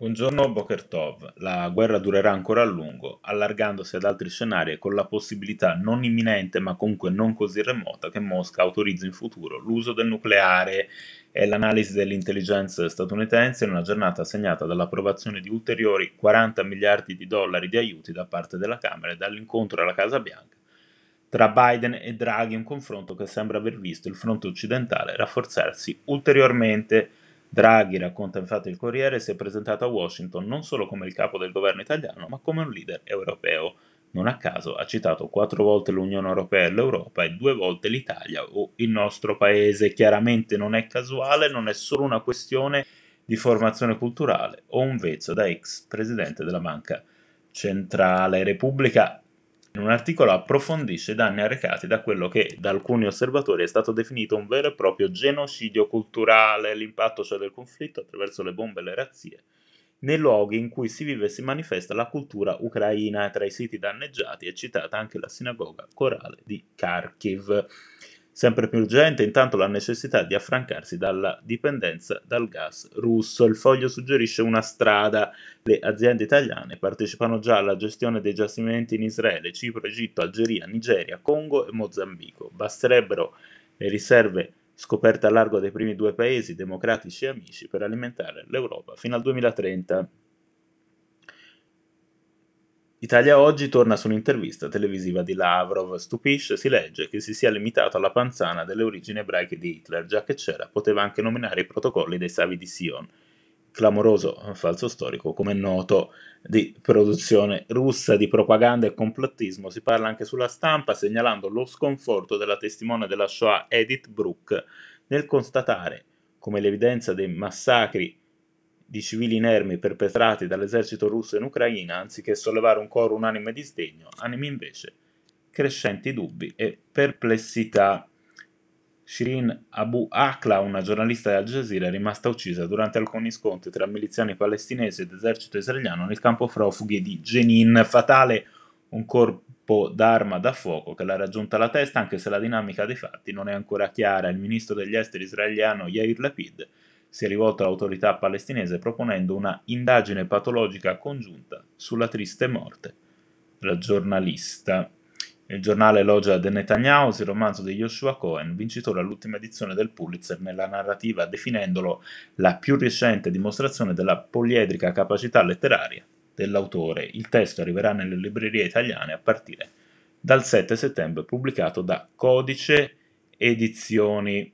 Buongiorno Boker Tov. La guerra durerà ancora a lungo, allargandosi ad altri scenari e con la possibilità non imminente ma comunque non così remota che Mosca autorizzi in futuro l'uso del nucleare e l'analisi dell'intelligence statunitense in una giornata segnata dall'approvazione di ulteriori 40 miliardi di dollari di aiuti da parte della Camera e dall'incontro alla Casa Bianca. Tra Biden e Draghi un confronto che sembra aver visto il fronte occidentale rafforzarsi ulteriormente Draghi, racconta infatti il Corriere, si è presentato a Washington non solo come il capo del governo italiano, ma come un leader europeo. Non a caso ha citato quattro volte l'Unione Europea e l'Europa e due volte l'Italia o il nostro paese. Chiaramente non è casuale, non è solo una questione di formazione culturale o un vezzo da ex presidente della Banca Centrale. Repubblica in un articolo approfondisce i danni arrecati da quello che da alcuni osservatori è stato definito un vero e proprio genocidio culturale, l'impatto cioè del conflitto attraverso le bombe e le razzie, nei luoghi in cui si vive e si manifesta la cultura ucraina. Tra i siti danneggiati è citata anche la sinagoga corale di Kharkiv. Sempre più urgente intanto la necessità di affrancarsi dalla dipendenza dal gas russo. Il foglio suggerisce una strada. Le aziende italiane partecipano già alla gestione dei giacimenti in Israele, Cipro, Egitto, Algeria, Nigeria, Congo e Mozambico. Basterebbero le riserve scoperte a largo dei primi due paesi democratici e amici per alimentare l'Europa fino al 2030. Italia Oggi torna su un'intervista televisiva di Lavrov. Stupisce, si legge, che si sia limitato alla panzana delle origini ebraiche di Hitler, già che c'era, poteva anche nominare i protocolli dei Savi di Sion. Clamoroso falso storico, come è noto, di produzione russa, di propaganda e complottismo. Si parla anche sulla stampa, segnalando lo sconforto della testimone della Shoah Edith Brooke nel constatare come l'evidenza dei massacri di civili inermi perpetrati dall'esercito russo in Ucraina, anziché sollevare un coro unanime di sdegno, animi invece crescenti dubbi e perplessità. Shirin Abu Akla, una giornalista di Al Jazeera, è rimasta uccisa durante alcuni scontri tra miliziani palestinesi ed esercito israeliano nel campo profughi di Jenin. Fatale un corpo d'arma da fuoco che l'ha raggiunta alla testa, anche se la dinamica dei fatti non è ancora chiara. Il ministro degli esteri israeliano Yair Lapid si è rivolto all'autorità palestinese proponendo una indagine patologica congiunta sulla triste morte della giornalista. Il giornale elogia The Netanyahu, il romanzo di Joshua Cohen, vincitore all'ultima edizione del Pulitzer nella narrativa, definendolo la più recente dimostrazione della poliedrica capacità letteraria dell'autore. Il testo arriverà nelle librerie italiane a partire dal 7 settembre, pubblicato da Codice Edizioni.